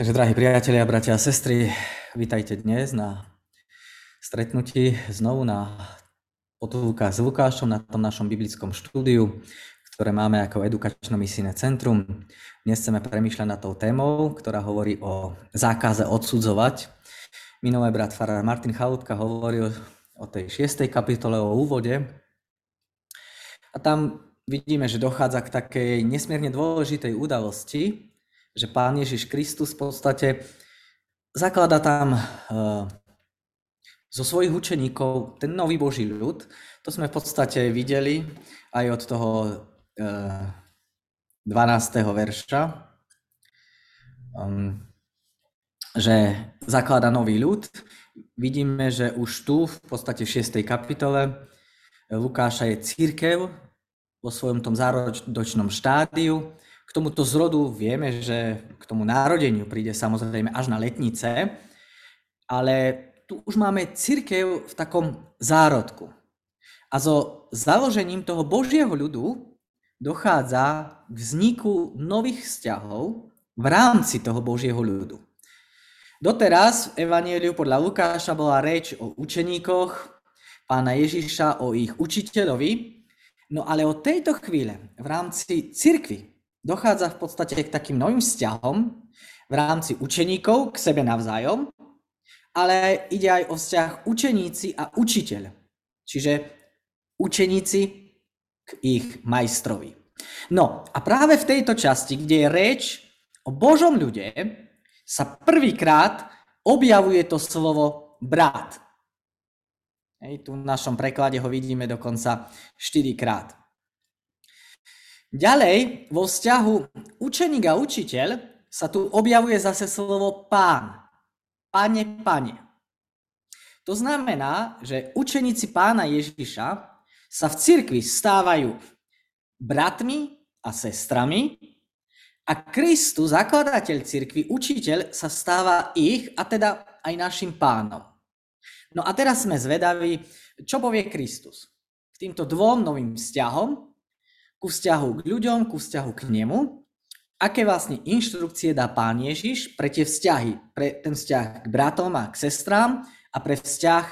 Takže, drahí priatelia, bratia a sestry, vítajte dnes na stretnutí znovu na potulkách s Lukášom na tom našom biblickom štúdiu, ktoré máme ako edukačno-misijné centrum. Dnes chceme premýšľať nad tou témou, ktorá hovorí o zákaze odsudzovať. Minulé brat farár Martin Chalúbka hovoril o tej šiestej kapitole, o úvode. A tam vidíme, že dochádza k takej nesmierne dôležitej udalosti, že Pán Ježiš Kristus v podstate zaklada tam uh, zo svojich učeníkov ten nový Boží ľud. To sme v podstate videli aj od toho uh, eh, 12. verša, um, že zaklada nový ľud. Vidíme, že už tu v podstate v 6. kapitole Lukáša je církev vo svojom tom zárodočnom štádiu, k tomuto zrodu vieme, že k tomu národeniu príde samozrejme až na letnice, ale tu už máme církev v takom zárodku. A so založením toho Božieho ľudu dochádza k vzniku nových vzťahov v rámci toho Božieho ľudu. Doteraz v Evangeliu podľa Lukáša bola reč o učeníkoch pána Ježiša, o ich učiteľovi, no ale od tejto chvíle v rámci cirkvy dochádza v podstate k takým novým vzťahom v rámci učeníkov k sebe navzájom, ale ide aj o vzťah učeníci a učiteľ. Čiže učeníci k ich majstrovi. No a práve v tejto časti, kde je reč o Božom ľude, sa prvýkrát objavuje to slovo brat. Hej, tu v našom preklade ho vidíme dokonca 4 krát. Ďalej, vo vzťahu učeník a učiteľ sa tu objavuje zase slovo pán. Pane, pane. To znamená, že učeníci pána Ježiša sa v cirkvi stávajú bratmi a sestrami a Kristus, zakladateľ cirkvi, učiteľ, sa stáva ich a teda aj našim pánom. No a teraz sme zvedaví, čo povie Kristus k týmto dvom novým vzťahom, ku vzťahu k ľuďom, ku vzťahu k nemu, aké vlastne inštrukcie dá pán Ježiš pre tie vzťahy, pre ten vzťah k bratom a k sestrám a pre vzťah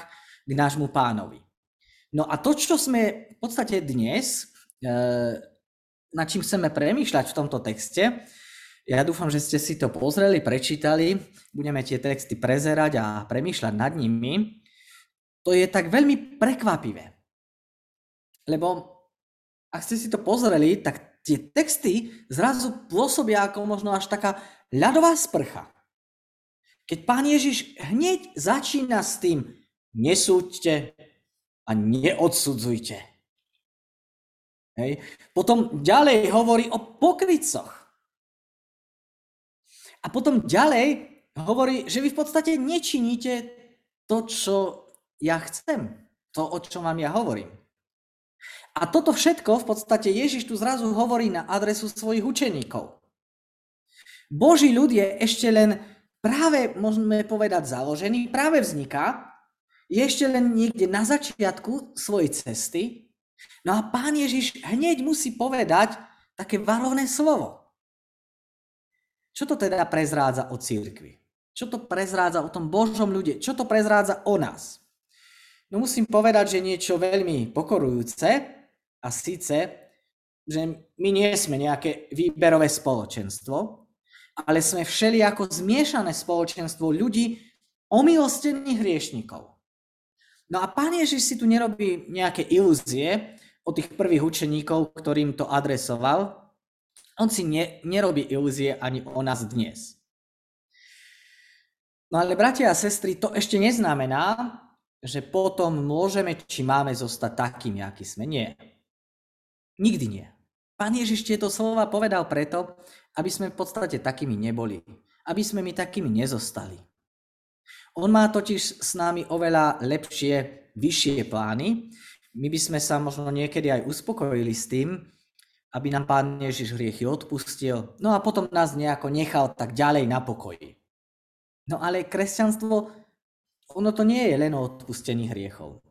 k nášmu pánovi. No a to, čo sme v podstate dnes, e, nad čím chceme premýšľať v tomto texte, ja dúfam, že ste si to pozreli, prečítali, budeme tie texty prezerať a premýšľať nad nimi. To je tak veľmi prekvapivé. Lebo ak ste si to pozreli, tak tie texty zrazu pôsobia ako možno až taká ľadová sprcha. Keď pán Ježiš hneď začína s tým nesúďte a neodsudzujte. Hej. Potom ďalej hovorí o pokrycoch. A potom ďalej hovorí, že vy v podstate nečiníte to, čo ja chcem. To, o čom vám ja hovorím. A toto všetko v podstate Ježiš tu zrazu hovorí na adresu svojich učeníkov. Boží ľud je ešte len práve, môžeme povedať, založený, práve vzniká, je ešte len niekde na začiatku svojej cesty. No a pán Ježiš hneď musí povedať také varovné slovo. Čo to teda prezrádza o církvi? Čo to prezrádza o tom Božom ľude? Čo to prezrádza o nás? No musím povedať, že niečo veľmi pokorujúce, a síce, že my nie sme nejaké výberové spoločenstvo, ale sme všelijako zmiešané spoločenstvo ľudí omilostených hriešnikov. No a pán Ježiš si tu nerobí nejaké ilúzie o tých prvých učeníkov, ktorým to adresoval. On si ne, nerobí ilúzie ani o nás dnes. No ale bratia a sestry, to ešte neznamená, že potom môžeme, či máme zostať takými, aký sme. Nie. Nikdy nie. Pán Ježiš tieto slova povedal preto, aby sme v podstate takými neboli. Aby sme my takými nezostali. On má totiž s nami oveľa lepšie, vyššie plány. My by sme sa možno niekedy aj uspokojili s tým, aby nám Pán Ježiš hriechy odpustil, no a potom nás nejako nechal tak ďalej na pokoji. No ale kresťanstvo, ono to nie je len o odpustení hriechov.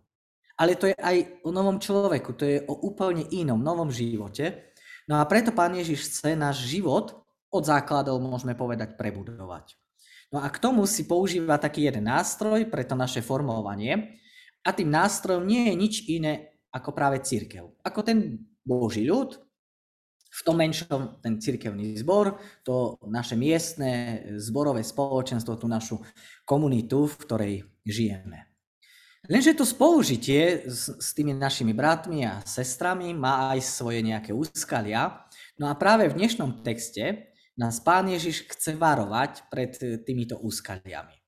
ale to je aj o novom človeku, to je o úplne inom, novom živote. No a preto Pán Ježiš chce náš život od základov, môžeme povedať, prebudovať. No a k tomu si používa taký jeden nástroj pre naše formovanie a tým nástrojom nie je nič iné ako práve církev. Ako ten Boží ľud, v tom menšom ten cirkevný zbor, to naše miestne zborové spoločenstvo, tú našu komunitu, v ktorej žijeme. Lenže to spolužitie s, s tými našimi bratmi a sestrami má aj svoje nejaké úskalia. No a práve v dnešnom texte nás Pán Ježiš chce varovať pred e, týmito úskaliami.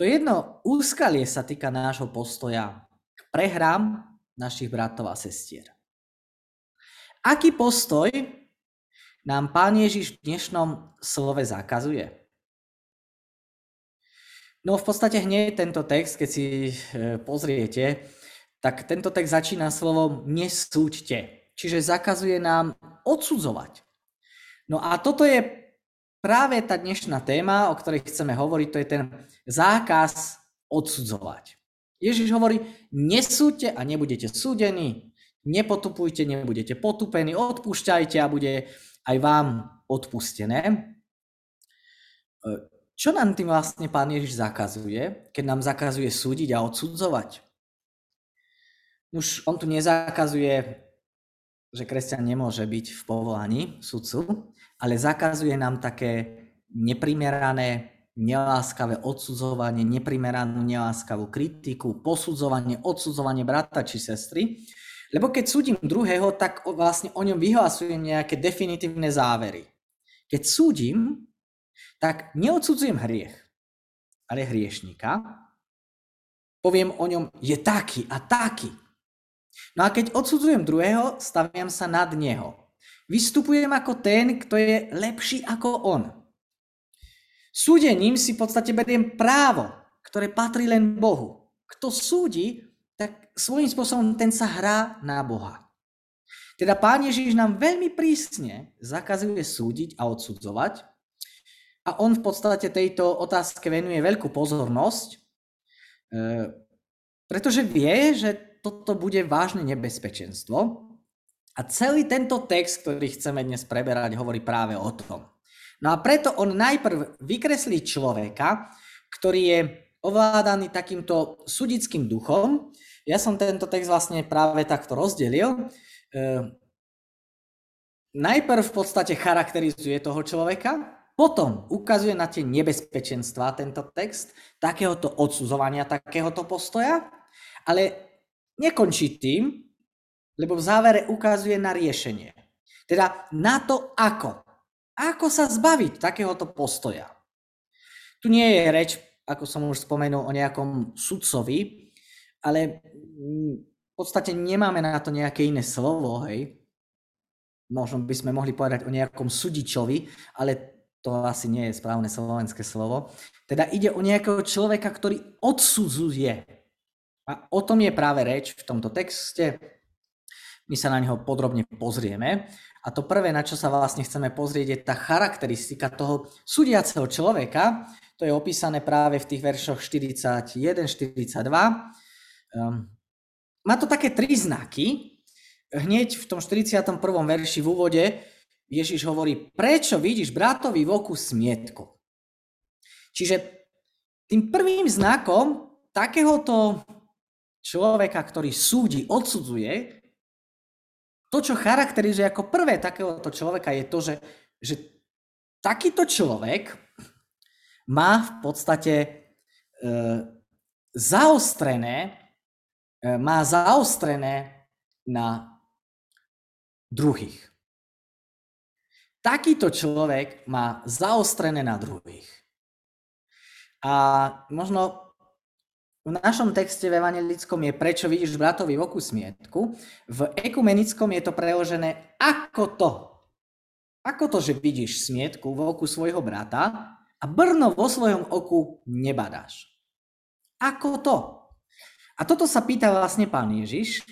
To jedno úskalie sa týka nášho postoja k prehrám našich bratov a sestier. Aký postoj nám Pán Ježiš v dnešnom slove zakazuje? No v podstate hneď tento text, keď si e, pozriete, tak tento text začína slovom nesúďte. Čiže zakazuje nám odsudzovať. No a toto je práve tá dnešná téma, o ktorej chceme hovoriť, to je ten zákaz odsudzovať. Ježiš hovorí, nesúďte a nebudete súdení, nepotupujte, nebudete potupení, odpúšťajte a bude aj vám odpustené. E, čo nám tým vlastne pán Ježiš zakazuje, keď nám zakazuje súdiť a odsudzovať? Už on tu nezakazuje že kresťan nemôže byť v povolaní sudcu, ale zakazuje nám také neprimerané, neláskavé odsudzovanie, neprimeranú neláskavú kritiku, posudzovanie, odsudzovanie brata či sestry. Lebo keď súdim druhého, tak vlastne o ňom vyhlasujem nejaké definitívne závery. Keď súdim, tak neodsudzujem hriech, ale hriešníka. Poviem o ňom, je taký a taký. No a keď odsudzujem druhého, staviam sa nad neho. Vystupujem ako ten, kto je lepší ako on. Súdením si v podstate beriem právo, ktoré patrí len Bohu. Kto súdi, tak svojím spôsobom ten sa hrá na Boha. Teda Pán Ježiš nám veľmi prísne zakazuje súdiť a odsudzovať a on v podstate tejto otázke venuje veľkú pozornosť, e, pretože vie, že toto bude vážne nebezpečenstvo. A celý tento text, ktorý chceme dnes preberať, hovorí práve o tom. No a preto on najprv vykreslí človeka, ktorý je ovládaný takýmto sudickým duchom. Ja som tento text vlastne práve takto rozdelil. E, najprv v podstate charakterizuje toho človeka, potom ukazuje na tie nebezpečenstvá tento text, takéhoto odsudzovania, takéhoto postoja, ale nekončí tým, lebo v závere ukazuje na riešenie. Teda na to ako. Ako sa zbaviť takéhoto postoja. Tu nie je reč, ako som už spomenul, o nejakom sudcovi, ale v podstate nemáme na to nejaké iné slovo, hej. Možno by sme mohli povedať o nejakom sudičovi, ale to asi nie je správne slovenské slovo. Teda ide o nejakého človeka, ktorý odsudzuje a o tom je práve reč v tomto texte. My sa na neho podrobne pozrieme. A to prvé, na čo sa vlastne chceme pozrieť, je tá charakteristika toho súdiaceho človeka. To je opísané práve v tých veršoch 41, 42. Um, má to také tri znaky. Hneď v tom 41. verši v úvode Ježiš hovorí, prečo vidíš bratovi v oku smietku? Čiže tým prvým znakom takéhoto človeka, ktorý súdi, odsudzuje, to, čo charakterizuje ako prvé takéhoto človeka, je to, že, že takýto človek má v podstate e, zaostrené, e, má zaostrené na druhých. Takýto človek má zaostrené na druhých. A možno v našom texte v evangelickom je prečo vidíš bratovi v oku smietku. V ekumenickom je to preložené ako to. Ako to, že vidíš smietku v oku svojho brata a brno vo svojom oku nebadáš. Ako to? A toto sa pýta vlastne pán Ježiš.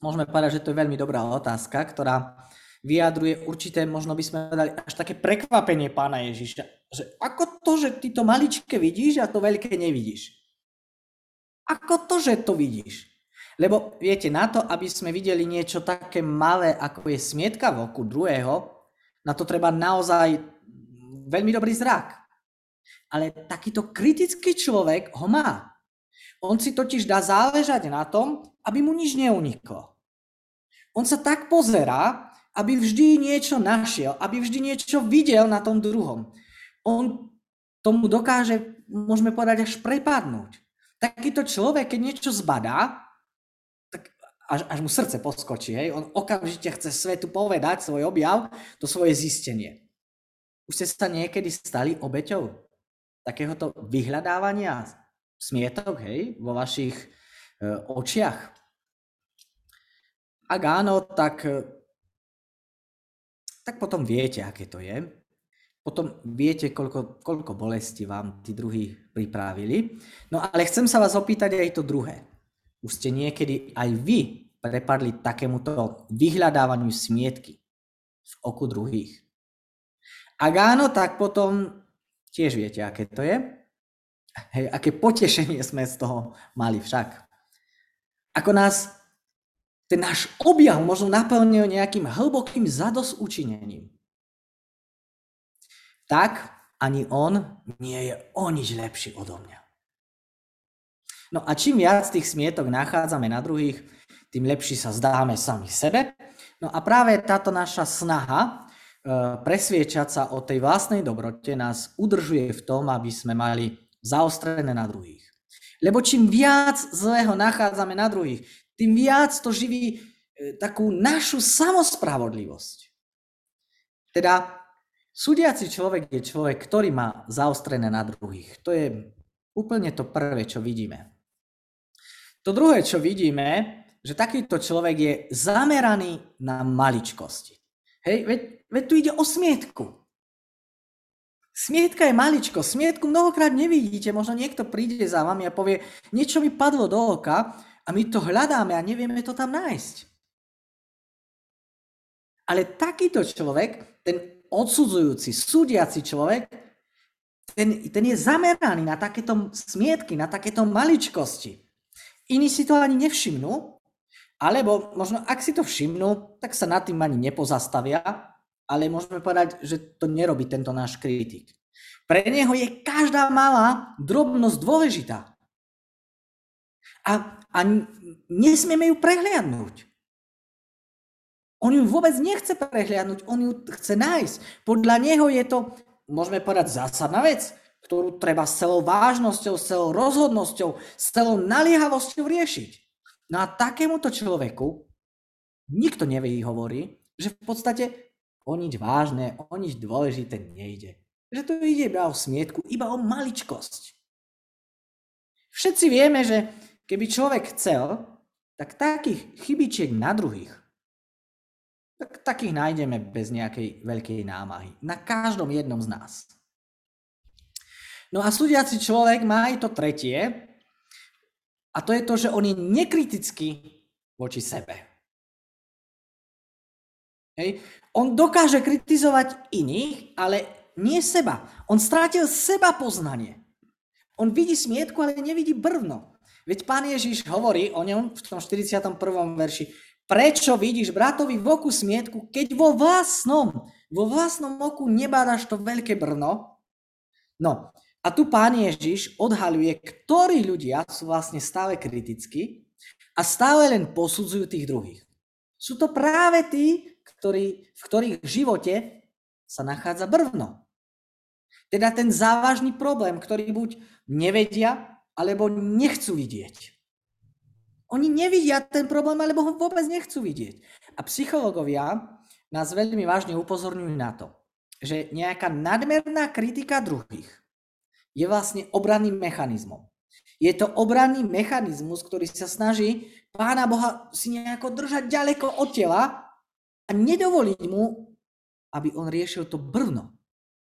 Môžeme povedať, že to je veľmi dobrá otázka, ktorá vyjadruje určité, možno by sme dali až také prekvapenie pána Ježiša. Že ako to, že ty to maličké vidíš a to veľké nevidíš? Ako to, že to vidíš? Lebo viete, na to, aby sme videli niečo také malé, ako je smietka v oku druhého, na to treba naozaj veľmi dobrý zrak. Ale takýto kritický človek ho má. On si totiž dá záležať na tom, aby mu nič neuniklo. On sa tak pozerá, aby vždy niečo našiel, aby vždy niečo videl na tom druhom. On tomu dokáže, môžeme povedať, až prepadnúť. Takýto človek, keď niečo zbadá, tak až, až mu srdce poskočí. Hej? On okamžite chce svetu povedať svoj objav, to svoje zistenie. Už ste sa niekedy stali obeťou takéhoto vyhľadávania smietok, hej, vo vašich e, očiach? Ak áno, tak tak potom viete, aké to je. Potom viete, koľko, koľko bolesti vám tí druhí pripravili. No ale chcem sa vás opýtať aj to druhé. Už ste niekedy aj vy prepadli takémuto vyhľadávaniu smietky v oku druhých. Ak áno, tak potom tiež viete, aké to je. Hej, aké potešenie sme z toho mali však. Ako nás ten náš objav možno naplnil nejakým hlbokým zadosúčinením. Tak ani on nie je o nič lepší odo mňa. No a čím viac tých smietok nachádzame na druhých, tým lepší sa zdáme sami sebe. No a práve táto naša snaha e, presviečať sa o tej vlastnej dobrote nás udržuje v tom, aby sme mali zaostrené na druhých. Lebo čím viac zlého nachádzame na druhých, tým viac to živí e, takú našu samospravodlivosť. Teda súdiaci človek je človek, ktorý má zaostrené na druhých. To je úplne to prvé, čo vidíme. To druhé, čo vidíme, že takýto človek je zameraný na maličkosti. Hej, veď, veď tu ide o smietku. Smietka je maličko. Smietku mnohokrát nevidíte. Možno niekto príde za vami a povie, niečo mi padlo do oka a my to hľadáme a nevieme to tam nájsť. Ale takýto človek, ten odsudzujúci, súdiaci človek, ten, ten je zameraný na takéto smietky, na takéto maličkosti. Iní si to ani nevšimnú, alebo možno ak si to všimnú, tak sa nad tým ani nepozastavia, ale môžeme povedať, že to nerobí tento náš kritik. Pre neho je každá malá drobnosť dôležitá. A a nesmieme ju prehliadnúť. On ju vôbec nechce prehliadnúť, on ju chce nájsť. Podľa neho je to, môžeme povedať, zásadná vec, ktorú treba s celou vážnosťou, s celou rozhodnosťou, s celou naliehavosťou riešiť. No a takémuto človeku nikto nevie hovorí, že v podstate o nič vážne, o nič dôležité nejde. Že to ide iba o smietku, iba o maličkosť. Všetci vieme, že Keby človek chcel, tak takých chybičiek na druhých, tak takých nájdeme bez nejakej veľkej námahy. Na každom jednom z nás. No a súdiaci človek má aj to tretie, a to je to, že on je nekritický voči sebe. Hej. On dokáže kritizovať iných, ale nie seba. On strátil seba poznanie. On vidí smietku, ale nevidí brvno. Veď pán Ježiš hovorí o ňom v tom 41. verši, prečo vidíš bratovi v oku smietku, keď vo vlastnom, vo vlastnom oku nebádaš to veľké brno? No, a tu pán Ježiš odhaľuje, ktorí ľudia sú vlastne stále kritickí a stále len posudzujú tých druhých. Sú to práve tí, ktorí, v ktorých živote sa nachádza brvno. Teda ten závažný problém, ktorý buď nevedia, alebo nechcú vidieť. Oni nevidia ten problém, alebo ho vôbec nechcú vidieť. A psychológovia nás veľmi vážne upozorňujú na to, že nejaká nadmerná kritika druhých je vlastne obranným mechanizmom. Je to obranný mechanizmus, ktorý sa snaží Pána Boha si nejako držať ďaleko od tela a nedovoliť mu, aby on riešil to brvno,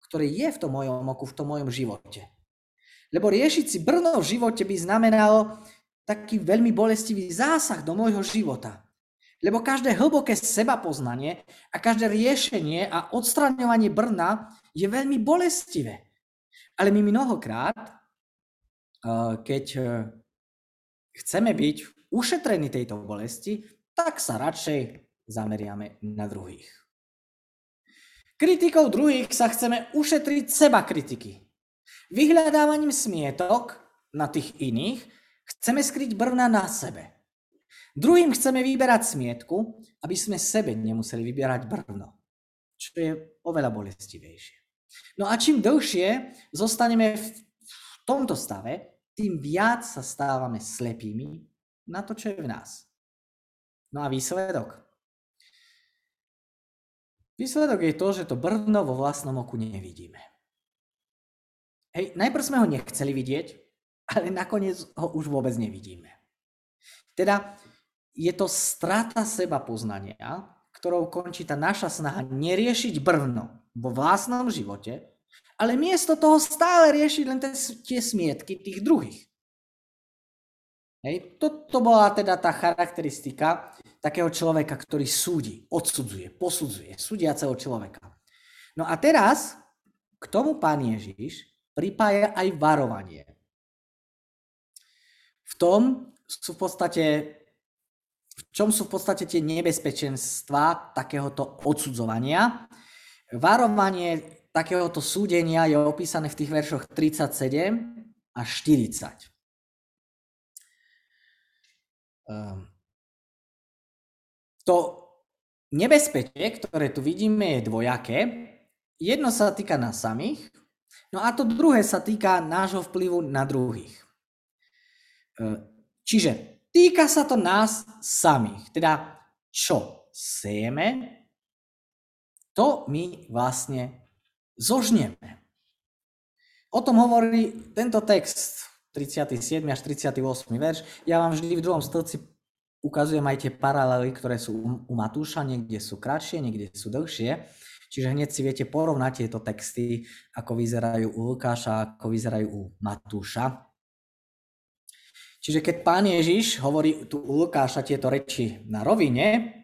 ktoré je v tom mojom oku, v tom mojom živote. Lebo riešiť si brno v živote by znamenalo taký veľmi bolestivý zásah do môjho života. Lebo každé hlboké seba poznanie a každé riešenie a odstraňovanie brna je veľmi bolestivé. Ale my mnohokrát, eh, keď eh, chceme byť ušetrení tejto bolesti, tak sa radšej zameriame na druhých. Kritikou druhých sa chceme ušetriť seba kritiky. Vyhľadávaním smietok na tých iných chceme skryť brvna na sebe. Druhým chceme vyberať smietku, aby sme sebe nemuseli vyberať brvno, čo je oveľa bolestivejšie. No a čím dlhšie zostaneme v tomto stave, tým viac sa stávame slepými na to, čo je v nás. No a výsledok? Výsledok je to, že to brvno vo vlastnom oku nevidíme. Hej, najprv sme ho nechceli vidieť, ale nakoniec ho už vôbec nevidíme. Teda je to strata seba poznania, ktorou končí tá naša snaha neriešiť brvno vo vlastnom živote, ale miesto toho stále riešiť len tie smietky tých druhých. Hej, toto bola teda tá charakteristika takého človeka, ktorý súdi, odsudzuje, posudzuje, súdiaceho človeka. No a teraz k tomu pán Ježiš pripája aj varovanie. V tom sú v podstate, v čom sú v podstate tie nebezpečenstva takéhoto odsudzovania. Varovanie takéhoto súdenia je opísané v tých veršoch 37 až 40. Ehm, to nebezpečie, ktoré tu vidíme, je dvojaké. Jedno sa týka nás samých, no a to druhé sa týka nášho vplyvu na druhých. Ehm, čiže týka sa to nás samých, teda čo sejeme, to my vlastne zožneme. O tom hovorí tento text 37 až 38 verš. Ja vám vždy v druhom stĺpci ukazujem aj tie paralely, ktoré sú u Matúša, niekde sú kratšie, niekde sú dlhšie. Čiže hneď si viete porovnať tieto texty, ako vyzerajú u Lukáša, ako vyzerajú u Matúša. Čiže keď pán Ježiš hovorí tu u Lukáša tieto reči na rovine,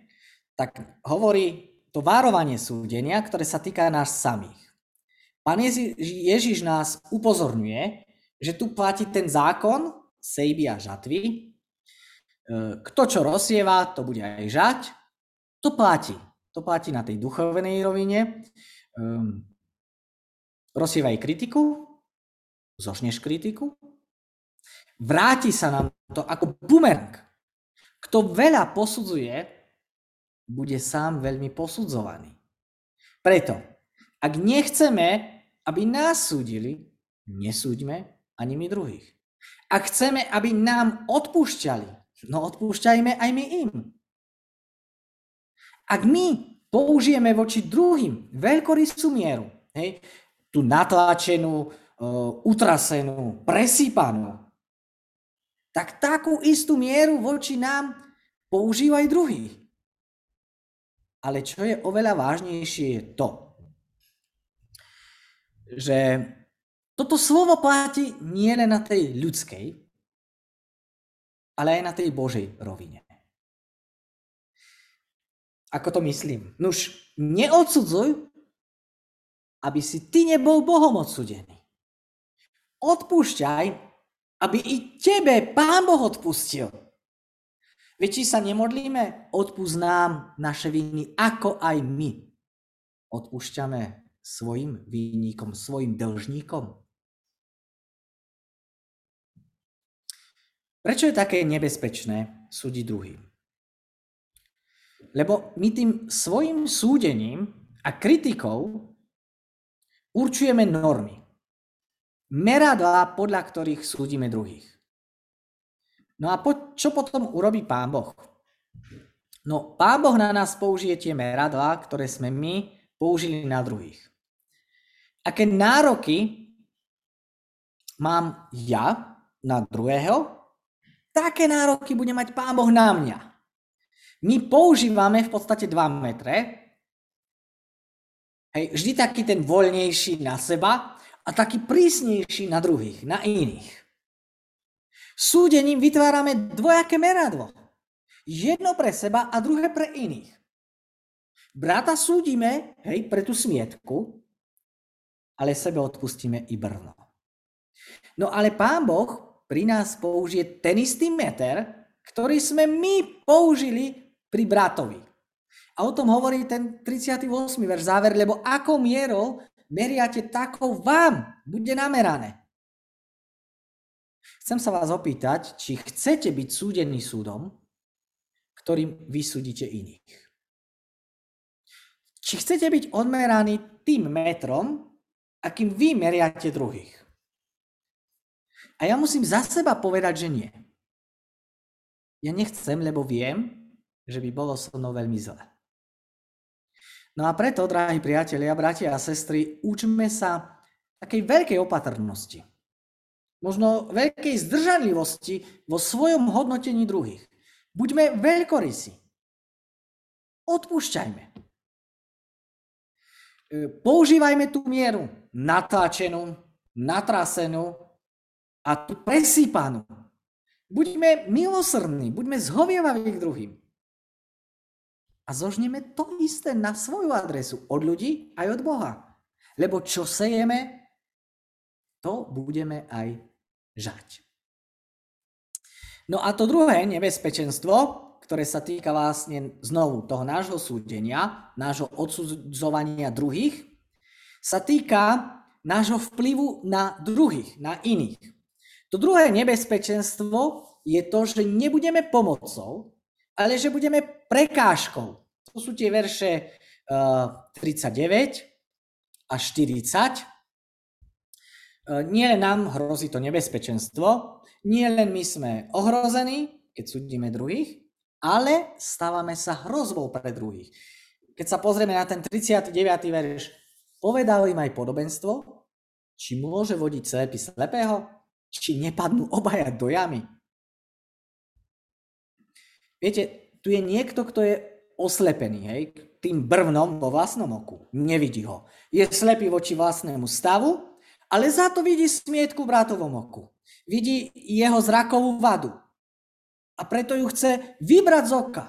tak hovorí to várovanie súdenia, ktoré sa týka nás samých. Pán Ježiš nás upozorňuje, že tu platí ten zákon sejby a žatvy. E, kto čo rozsieva, to bude aj žať. To platí. To platí na tej duchovnej rovine. Um, rozsievaj kritiku, zožneš kritiku, vráti sa nám to ako bumerang. Kto veľa posudzuje, bude sám veľmi posudzovaný. Preto, ak nechceme, aby nás súdili, nesúďme, ani my druhých. Ak chceme, aby nám odpúšťali, no odpúšťajme aj my im. Ak my použijeme voči druhým veľkorysú mieru, hej, tú natlačenú, uh, utrasenú, presýpanú, tak takú istú mieru voči nám používaj druhý. Ale čo je oveľa vážnejšie je to, že toto slovo platí nie len na tej ľudskej, ale aj na tej Božej rovine. Ako to myslím? Nuž, neodsudzuj, aby si ty nebol Bohom odsudený. Odpúšťaj, aby i tebe Pán Boh odpustil. Veď či sa nemodlíme, odpúsť nám naše viny, ako aj my odpúšťame svojim výnikom, svojim dlžníkom. Prečo je také nebezpečné súdiť druhým? Lebo my tým svojim súdením a kritikou určujeme normy. Meradlá, podľa ktorých súdime druhých. No a po, čo potom urobí Pán Boh? No, Pán Boh na nás použije tie meradlá, ktoré sme my použili na druhých. Aké nároky mám ja na druhého, také nároky bude mať Pán Boh na mňa. My používame v podstate 2 metre, hej, vždy taký ten voľnejší na seba a taký prísnejší na druhých, na iných. Súdením vytvárame dvojaké meradlo. Jedno pre seba a druhé pre iných. Brata súdime, hej, pre tú smietku, ale sebe odpustíme i brno. No ale pán Boh pri nás použije ten istý meter, ktorý sme my použili pri bratovi. A o tom hovorí ten 38. verš záver, lebo akou mierou meriate, takou vám bude namerané. Chcem sa vás opýtať, či chcete byť súdení súdom, ktorým vysúdite iných. Či chcete byť odmeraní tým metrom, akým vy meriate druhých. A ja musím za seba povedať, že nie. Ja nechcem, lebo viem, že by bolo so mnou veľmi zle. No a preto, drahí priatelia, bratia a sestry, učme sa takej veľkej opatrnosti. Možno veľkej zdržanlivosti vo svojom hodnotení druhých. Buďme veľkorysi. Odpúšťajme. E, používajme tú mieru natáčenú, natrasenú a tú presýpanú. Buďme milosrdní, buďme zhovievaví k druhým. A zožneme to isté na svoju adresu od ľudí aj od Boha. Lebo čo sejeme, to budeme aj žať. No a to druhé nebezpečenstvo, ktoré sa týka vlastne znovu toho nášho súdenia, nášho odsudzovania druhých, sa týka nášho vplyvu na druhých, na iných. To druhé nebezpečenstvo je to, že nebudeme pomocou, ale že budeme prekážkou. To sú tie verše uh, 39 a 40. Uh, nie len nám hrozí to nebezpečenstvo, nie len my sme ohrození, keď súdime druhých, ale stávame sa hrozbou pre druhých. Keď sa pozrieme na ten 39. verš, povedal im aj podobenstvo, či môže vodiť slepý slepého, či nepadnú obaja do jamy. Viete, tu je niekto, kto je oslepený, hej, tým brvnom vo vlastnom oku. Nevidí ho. Je slepý voči vlastnému stavu, ale za to vidí smietku v bratovom oku. Vidí jeho zrakovú vadu. A preto ju chce vybrať z oka.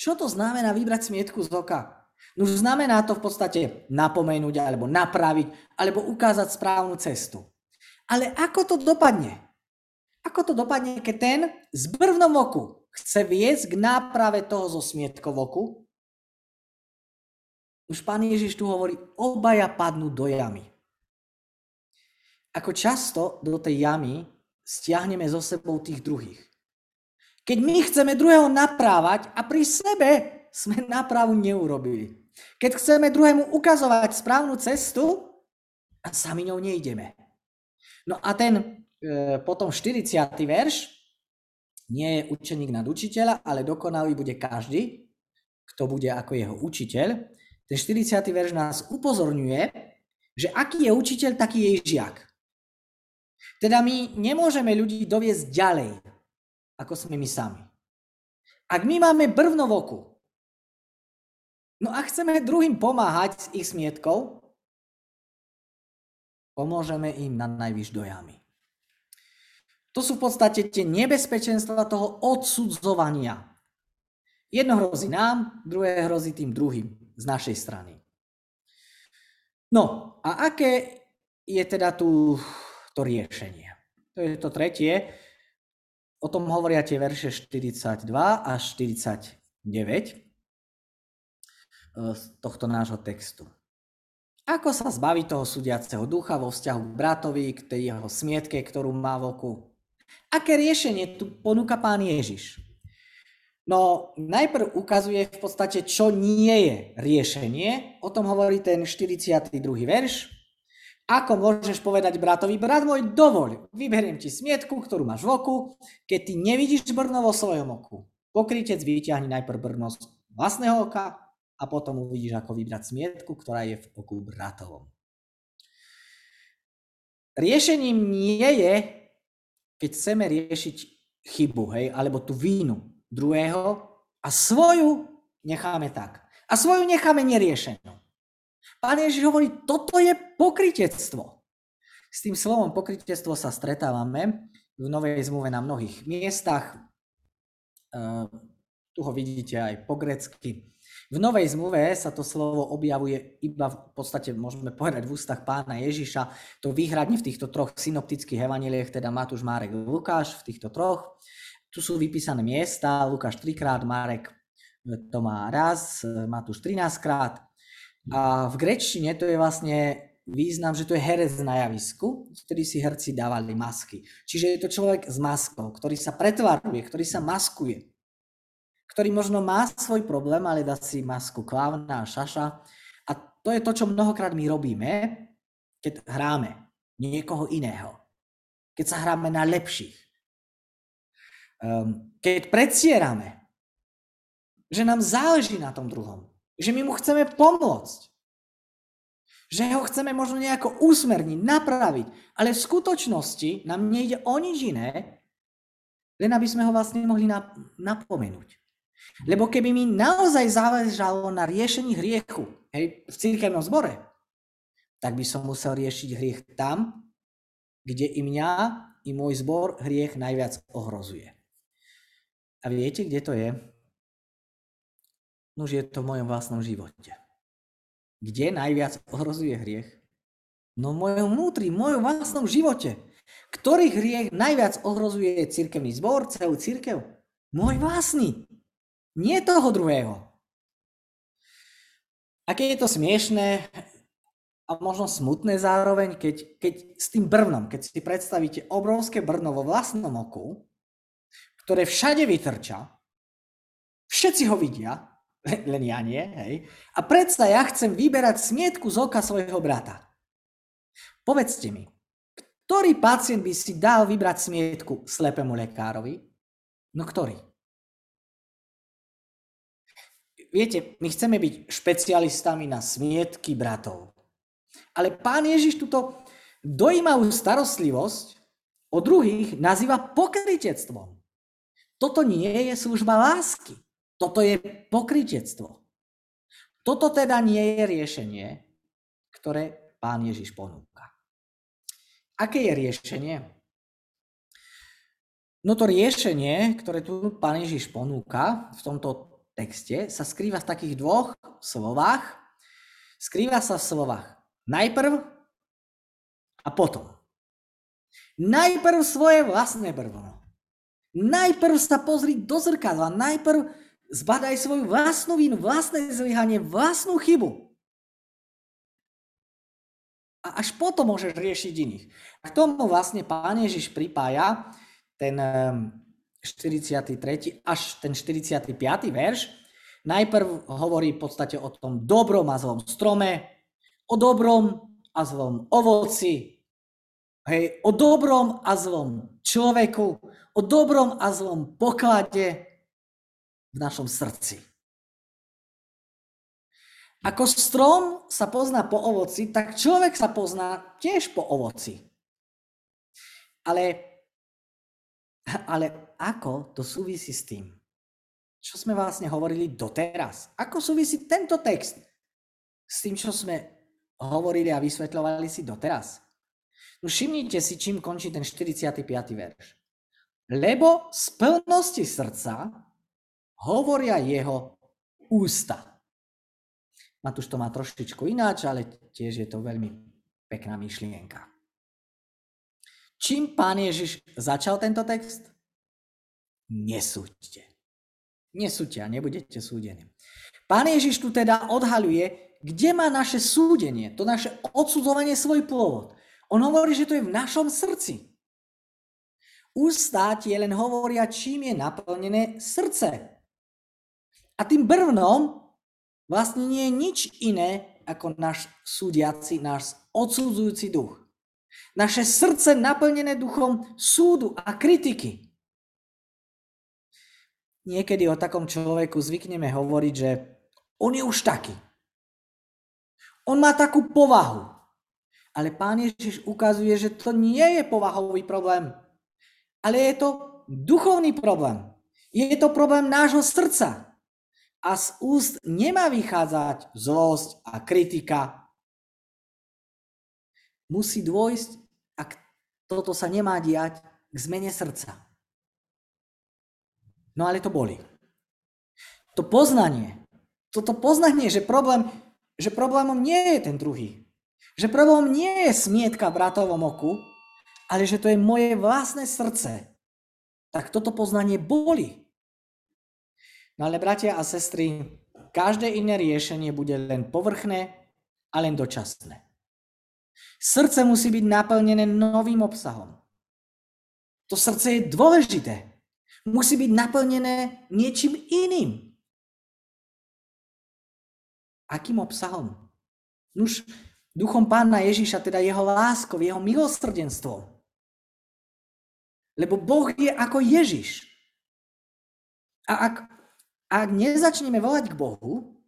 Čo to znamená vybrať smietku z oka? No znamená to v podstate napomenúť alebo napraviť alebo ukázať správnu cestu. Ale ako to dopadne? Ako to dopadne, keď ten z brvnom oku chce viesť k náprave toho zo smietkov oku? Už pán Ježiš tu hovorí, obaja padnú do jamy. Ako často do tej jamy stiahneme zo sebou tých druhých. Keď my chceme druhého naprávať a pri sebe sme nápravu neurobili. Keď chceme druhému ukazovať správnu cestu a sami ňou nejdeme. No a ten potom 40. verš, nie je učeník nad učiteľa, ale dokonalý bude každý, kto bude ako jeho učiteľ. Ten 40. verš nás upozorňuje, že aký je učiteľ, taký je žiak. Teda my nemôžeme ľudí doviesť ďalej, ako sme my sami. Ak my máme brvno v oku, no a chceme druhým pomáhať s ich smietkou, Pomôžeme im na najvyš do jamy. To sú v podstate tie nebezpečenstva toho odsudzovania. Jedno hrozí nám, druhé hrozí tým druhým z našej strany. No a aké je teda tu to riešenie? To je to tretie. O tom hovoria tie verše 42 až 49 eh, z tohto nášho textu. Ako sa zbaviť toho súdiaceho ducha vo vzťahu k bratovi, k tej jeho smietke, ktorú má v oku? Aké riešenie tu ponúka pán Ježiš? No, najprv ukazuje v podstate, čo nie je riešenie. O tom hovorí ten 42. verš. Ako môžeš povedať bratovi, brat môj, dovoľ, vyberiem ti smietku, ktorú máš v oku, keď ty nevidíš brno vo svojom oku. Pokrytec vyťahni najprv brno z vlastného oka a potom uvidíš, ako vybrať smietku, ktorá je v oku bratovom. Riešením nie je, keď chceme riešiť chybu, hej, alebo tú vínu druhého a svoju necháme tak. A svoju necháme neriešenú. Pán Ježiš hovorí, toto je pokritectvo. S tým slovom pokritectvo sa stretávame v Novej zmluve na mnohých miestach. Uh, tu ho vidíte aj po grecky. V Novej zmluve sa to slovo objavuje iba v podstate, môžeme povedať, v ústach pána Ježiša. To výhradne v týchto troch synoptických evaniliech, teda Matúš, Márek, Lukáš, v týchto troch. Tu sú vypísané miesta, Lukáš trikrát, Marek to má raz, Matúš 13 krát. A v grečtine to je vlastne význam, že to je herec na javisku, ktorý si herci dávali masky. Čiže je to človek s maskou, ktorý sa pretvaruje, ktorý sa maskuje ktorý možno má svoj problém, ale dá si masku klávna a šaša. A to je to, čo mnohokrát my robíme, keď hráme niekoho iného. Keď sa hráme na lepších. Um, keď predsierame, že nám záleží na tom druhom. Že my mu chceme pomôcť. Že ho chceme možno nejako usmerniť, napraviť. Ale v skutočnosti nám nejde o nič iné, len aby sme ho vlastne mohli napomenúť. Lebo keby mi naozaj záležalo na riešení hriechu hej, v církevnom zbore, tak by som musel riešiť hriech tam, kde i mňa, i môj zbor hriech najviac ohrozuje. A viete, kde to je? Nož je to v mojom vlastnom živote. Kde najviac ohrozuje hriech? No v mojom vnútri, v mojom vlastnom živote. Ktorý hriech najviac ohrozuje církevný zbor, celú církev? Môj vlastný. Nie toho druhého. A keď je to smiešné a možno smutné zároveň, keď, keď s tým brvnom, keď si predstavíte obrovské brno vo vlastnom oku, ktoré všade vytrča, všetci ho vidia, len ja nie, hej, a predsa ja chcem vyberať smietku z oka svojho brata. Povedzte mi, ktorý pacient by si dal vybrať smietku slepému lekárovi? No ktorý? Viete, my chceme byť špecialistami na smietky bratov. Ale pán Ježiš túto dojímavú starostlivosť o druhých nazýva pokrytectvom. Toto nie je služba lásky. Toto je pokrytectvo. Toto teda nie je riešenie, ktoré pán Ježiš ponúka. Aké je riešenie? No to riešenie, ktoré tu pán Ježiš ponúka v tomto texte sa skrýva v takých dvoch slovách. Skrýva sa v slovách najprv a potom. Najprv svoje vlastné brvno. Najprv sa pozri do zrkadla, najprv zbadaj svoju vlastnú vinu, vlastné zlyhanie, vlastnú chybu. A až potom môžeš riešiť iných. A k tomu vlastne Pán Ježiš pripája ten 43. až ten 45. verš. Najprv hovorí v podstate o tom dobrom a zlom strome, o dobrom a zlom ovoci, hej, o dobrom a zlom človeku, o dobrom a zlom poklade v našom srdci. Ako strom sa pozná po ovoci, tak človek sa pozná tiež po ovoci. Ale ale ako to súvisí s tým, čo sme vlastne hovorili doteraz? Ako súvisí tento text s tým, čo sme hovorili a vysvetľovali si doteraz? No všimnite si, čím končí ten 45. verš. Lebo z plnosti srdca hovoria jeho ústa. Matúš to má trošičku ináč, ale tiež je to veľmi pekná myšlienka. Čím pán Ježiš začal tento text? Nesúďte. Nesúďte a nebudete súdení. Pán Ježiš tu teda odhaľuje, kde má naše súdenie, to naše odsudzovanie svoj pôvod. On hovorí, že to je v našom srdci. Ústa tie len hovoria, čím je naplnené srdce. A tým brvnom vlastne nie je nič iné ako náš súdiaci, náš odsudzujúci duch. Naše srdce naplnené duchom súdu a kritiky. Niekedy o takom človeku zvykneme hovoriť, že on je už taký. On má takú povahu. Ale pán Ježiš ukazuje, že to nie je povahový problém, ale je to duchovný problém. Je to problém nášho srdca. A z úst nemá vychádzať zlosť a kritika, musí dôjsť, ak toto sa nemá diať, k zmene srdca. No ale to boli. To poznanie, toto poznanie, že, problém, že problémom nie je ten druhý. Že problém nie je smietka v bratovom oku, ale že to je moje vlastné srdce. Tak toto poznanie boli. No ale bratia a sestry, každé iné riešenie bude len povrchné a len dočasné. Srdce musí byť naplnené novým obsahom. To srdce je dôležité. Musí byť naplnené niečím iným. Akým obsahom? Nuž, duchom pána Ježíša, teda jeho láskou, jeho milosrdenstvom. Lebo Boh je ako Ježiš. A ak, ak nezačneme volať k Bohu,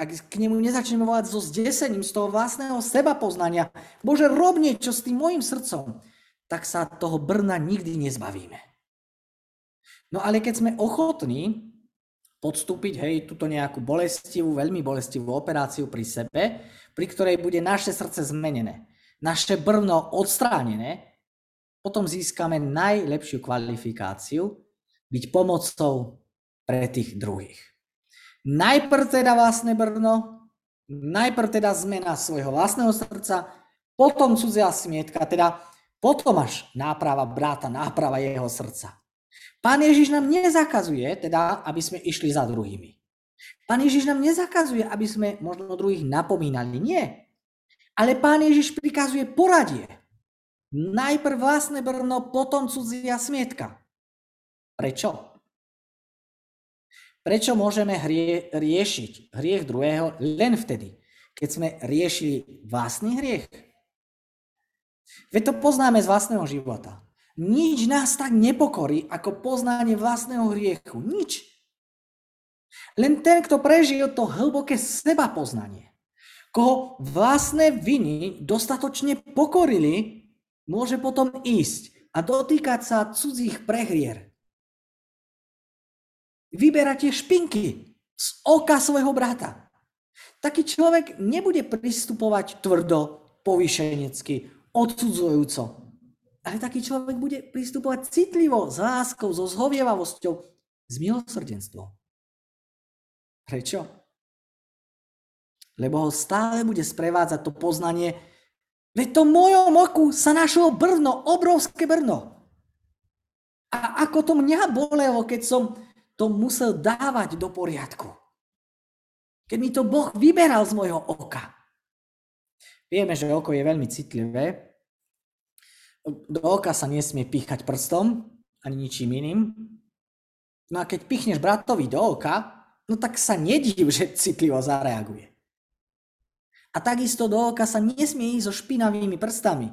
ak k nemu nezačneme volať so zdesením z toho vlastného seba poznania, Bože, rob niečo s tým mojim srdcom, tak sa toho brna nikdy nezbavíme. No ale keď sme ochotní podstúpiť, hej, túto nejakú bolestivú, veľmi bolestivú operáciu pri sebe, pri ktorej bude naše srdce zmenené, naše brno odstránené, potom získame najlepšiu kvalifikáciu byť pomocou pre tých druhých. Najprv teda vlastné brno, najprv teda zmena svojho vlastného srdca, potom cudzia smietka, teda potom až náprava bráta, náprava jeho srdca. Pán Ježiš nám nezakazuje, teda, aby sme išli za druhými. Pán Ježiš nám nezakazuje, aby sme možno druhých napomínali. Nie. Ale Pán Ježiš prikazuje poradie. Najprv vlastné brno, potom cudzia smietka. Prečo? Prečo môžeme hrie, riešiť hriech druhého len vtedy, keď sme riešili vlastný hriech? Veď to poznáme z vlastného života. Nič nás tak nepokorí, ako poznanie vlastného hriechu. Nič. Len ten, kto prežil to hlboké seba poznanie, koho vlastné viny dostatočne pokorili, môže potom ísť a dotýkať sa cudzích prehrier vyberá tie špinky z oka svojho brata. Taký človek nebude pristupovať tvrdo, povýšenecky, odsudzujúco. Ale taký človek bude pristupovať citlivo, s láskou, so zhovievavosťou, s milosrdenstvom. Prečo? Lebo ho stále bude sprevádzať to poznanie, veď to mojom oku sa našlo brno, obrovské brno. A ako to mňa bolelo, keď som to musel dávať do poriadku. Keď mi to Boh vyberal z mojho oka. Vieme, že oko je veľmi citlivé. Do oka sa nesmie píchať prstom, ani ničím iným. No a keď pichneš bratovi do oka, no tak sa nedív, že citlivo zareaguje. A takisto do oka sa nesmie ísť so špinavými prstami.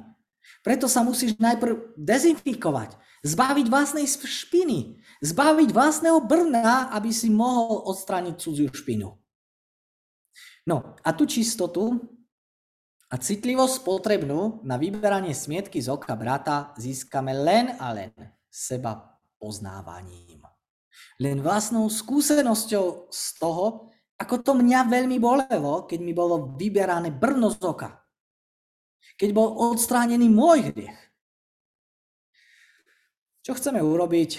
Preto sa musíš najprv dezinfikovať, zbaviť vlastnej špiny, zbaviť vlastného brna, aby si mohol odstrániť cudziu špinu. No a tú čistotu a citlivosť potrebnú na vyberanie smietky z oka brata získame len a len seba poznávaním. Len vlastnou skúsenosťou z toho, ako to mňa veľmi bolelo, keď mi bolo vyberané brno z oka. Keď bol odstránený môj hriech. Čo chceme urobiť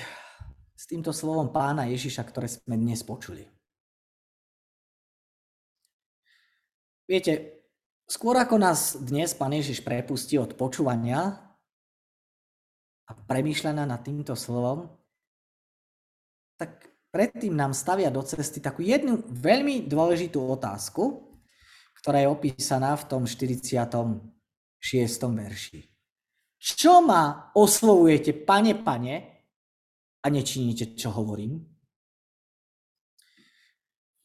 s týmto slovom pána Ježiša, ktoré sme dnes počuli? Viete, skôr ako nás dnes pán Ježiš prepustí od počúvania a premýšľania nad týmto slovom, tak predtým nám stavia do cesty takú jednu veľmi dôležitú otázku, ktorá je opísaná v tom 46. verši. Čo ma oslovujete, pane, pane, a nečiníte, čo hovorím?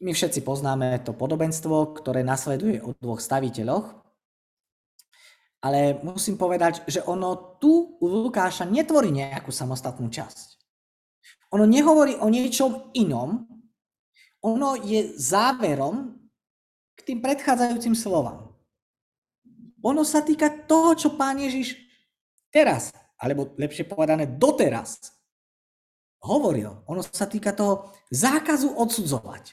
My všetci poznáme to podobenstvo, ktoré nasleduje o dvoch staviteľoch, ale musím povedať, že ono tu u Lukáša netvorí nejakú samostatnú časť. Ono nehovorí o niečom inom, ono je záverom k tým predchádzajúcim slovám. Ono sa týka toho, čo pán Ježiš teraz, alebo lepšie povedané doteraz, hovoril. Ono sa týka toho zákazu odsudzovať.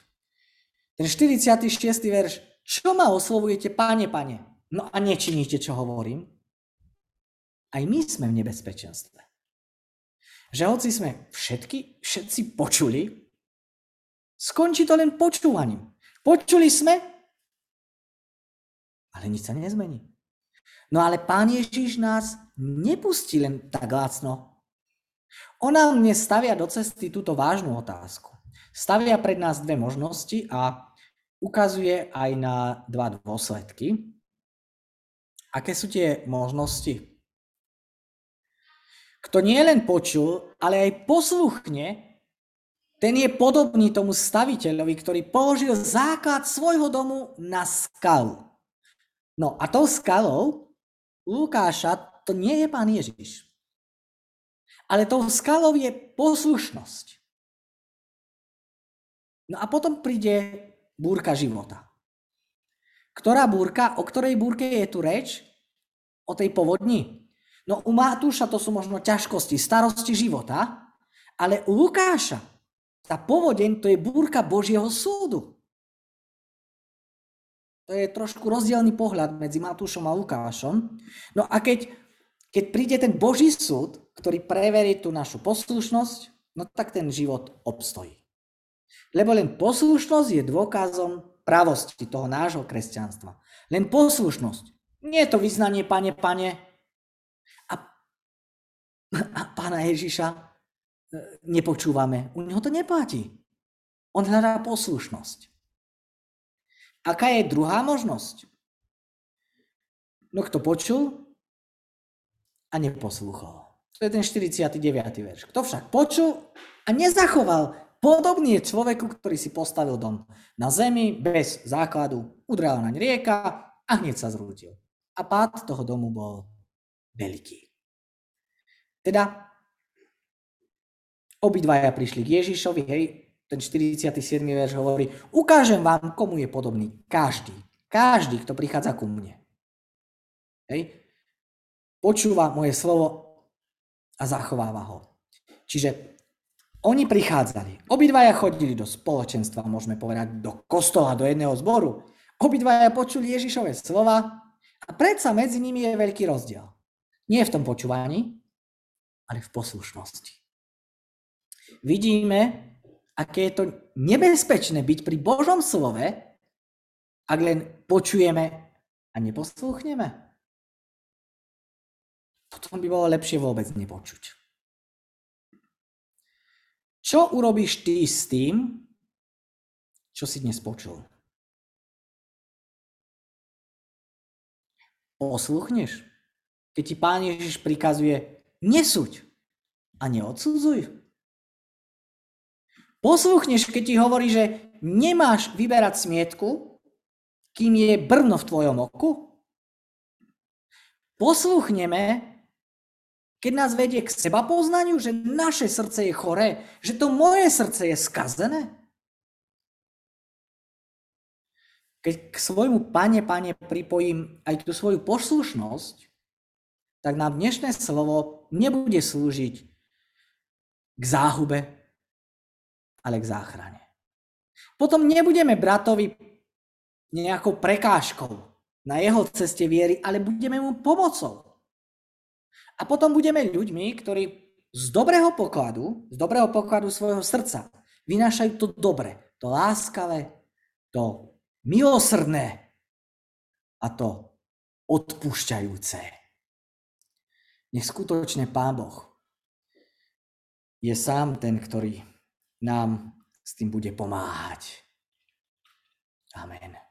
Ten 46. verš, čo ma oslovujete, páne, pane? No a nečiníte, čo hovorím? Aj my sme v nebezpečenstve. Že hoci sme všetky, všetci počuli, Skončí to len počúvaním. Počuli sme, ale nič sa nezmení. No ale Pán Ježiš nás nepustí len tak lácno. On nám dnes stavia do cesty túto vážnu otázku. Stavia pred nás dve možnosti a ukazuje aj na dva dôsledky. Aké sú tie možnosti? Kto nie len počul, ale aj posluchne, ten je podobný tomu staviteľovi, ktorý položil základ svojho domu na skalu. No a tou skalou Lukáša to nie je pán Ježiš. Ale tou skalou je poslušnosť. No a potom príde búrka života. Ktorá búrka, o ktorej búrke je tu reč? O tej povodni? No u Matúša to sú možno ťažkosti, starosti života, ale u Lukáša tá povodeň to je búrka Božieho súdu. To je trošku rozdielný pohľad medzi Matúšom a Lukášom. No a keď, keď príde ten Boží súd, ktorý preverí tú našu poslušnosť, no tak ten život obstojí. Lebo len poslušnosť je dôkazom pravosti toho nášho kresťanstva. Len poslušnosť. Nie je to vyznanie, pane, pane. A, a pána Ježiša e, nepočúvame. U neho to neplatí. On hľadá poslušnosť. Aká je druhá možnosť? No kto počul a neposlúchol. To je ten 49. verš. Kto však počul a nezachoval, podobný je človeku, ktorý si postavil dom na zemi bez základu, udrala naň rieka a hneď sa zrútil. A pád toho domu bol veľký. Teda obidvaja prišli k Ježišovi, hej, ten 47. verš hovorí, ukážem vám, komu je podobný. Každý. Každý, kto prichádza ku mne. Hej. Počúva moje slovo a zachováva ho. Čiže oni prichádzali. Obidvaja chodili do spoločenstva, môžeme povedať, do kostola, do jedného zboru. Obidvaja počuli Ježišové slova a predsa medzi nimi je veľký rozdiel. Nie v tom počúvaní, ale v poslušnosti. Vidíme, aké je to nebezpečné byť pri Božom slove, ak len počujeme a neposlúchneme. Potom by bolo lepšie vôbec nepočuť. Čo urobíš ty s tým, čo si dnes počul? Posluchneš? Keď ti Pán Ježiš prikazuje, nesúď a neodsudzuj. Posluchneš, keď ti hovorí, že nemáš vyberať smietku, kým je brno v tvojom oku? Posluchneme, keď nás vedie k seba poznaniu, že naše srdce je choré, že to moje srdce je skazené? Keď k svojmu pane, pane pripojím aj tú svoju poslušnosť, tak nám dnešné slovo nebude slúžiť k záhube, ale k záchrane. Potom nebudeme bratovi nejakou prekážkou na jeho ceste viery, ale budeme mu pomocou. A potom budeme ľuďmi, ktorí z dobrého pokladu, z dobrého pokladu svojho srdca vynášajú to dobre, to láskavé, to milosrdné a to odpúšťajúce. Nech skutočne Pán Boh je sám ten, ktorý nám s tým bude pomáhať. Amen.